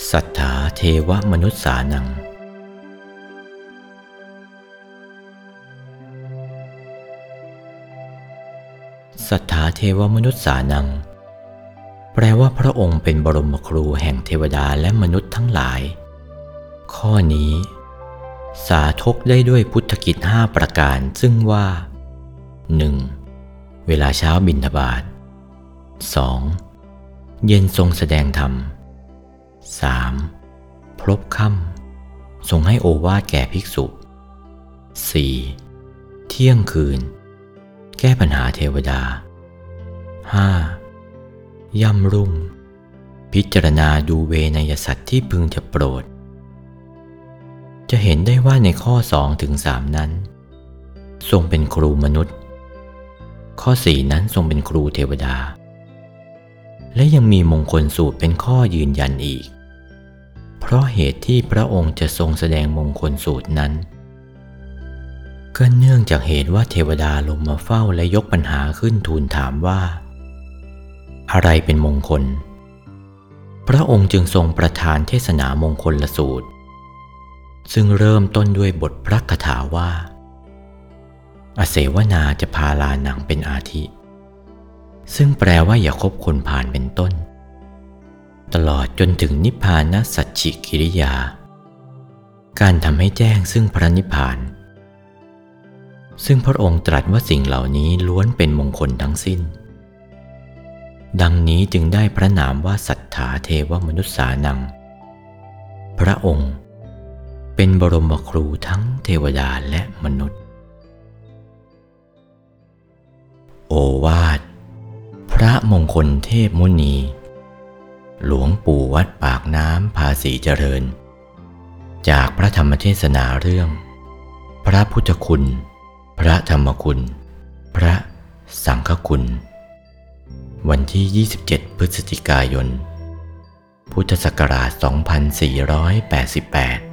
สัทธาเทวมนุษสานัง สัทธาเทวมนุษสานัง แปลว่าพระองค์เป็นบรมครูแห่งเทวดาและมนุษย์ทั้งหลาย ข้อนี้ สาธกได้ด้วยพุทธกิจห้าประการซึ่งว่า 1. เวลาเช้าบิณฑบาต 2. เย็นทรงแสดงธรรม 3. พบค่ำทรงให้โอวาทแก่ภิกษุ 4. เที่ยงคืน แก้ปัญหาเทวดา 5. ย่ำรุ่ง พิจารณาดูเวนยสัตว์ที่พึงจะโปรด จะเห็นได้ว่าในข้อ2ถึง3นั้น ทรงเป็นครูมนุษย์ ข้อ 4 นั้นทรงเป็นครูเทวดาและยังมีมงคลสูตรเป็นข้อยืนยันอีก ราะเหตุที่พระองค์จะทรงแสดงมงคลสูตรนั้น ก็เนื่องจากเหตุว่าเทวดาลงมาเฝ้าและยกปัญหาขึ้นทูลถามว่า อะไรเป็นมงคล พระองค์จึงทรงประทานเทศนามงคลละสูตร ซึ่งเริ่มต้นด้วยบทพระคาถาว่า อเสวนาจะพาลานังเป็นอาทิ ซึ่งแปลว่าอย่าคบคนผ่านเป็นต้น ตลอดจนถึงนิพพานสัจฉิกิริยา การทำให้แจ้งซึ่งพระนิพพาน ซึ่งพระองค์ตรัสว่าสิ่งเหล่านี้ล้วนเป็นมงคลทั้งสิ้น ดังนี้จึงได้พระนามว่าสัทธาเทวมนุษสานัง พระองค์ เป็นบรมครูทั้งเทวดาและมนุษย์ โอวาทพระมงคลเทพมุนี หลวงปู่วัดปากน้ำภาษีเจริญ จากพระธรรมเทศนาเรื่อง พระพุทธคุณ พระธรรมคุณ พระสังฆคุณ วันที่ 27 พฤศจิกายน พุทธศักราช 2488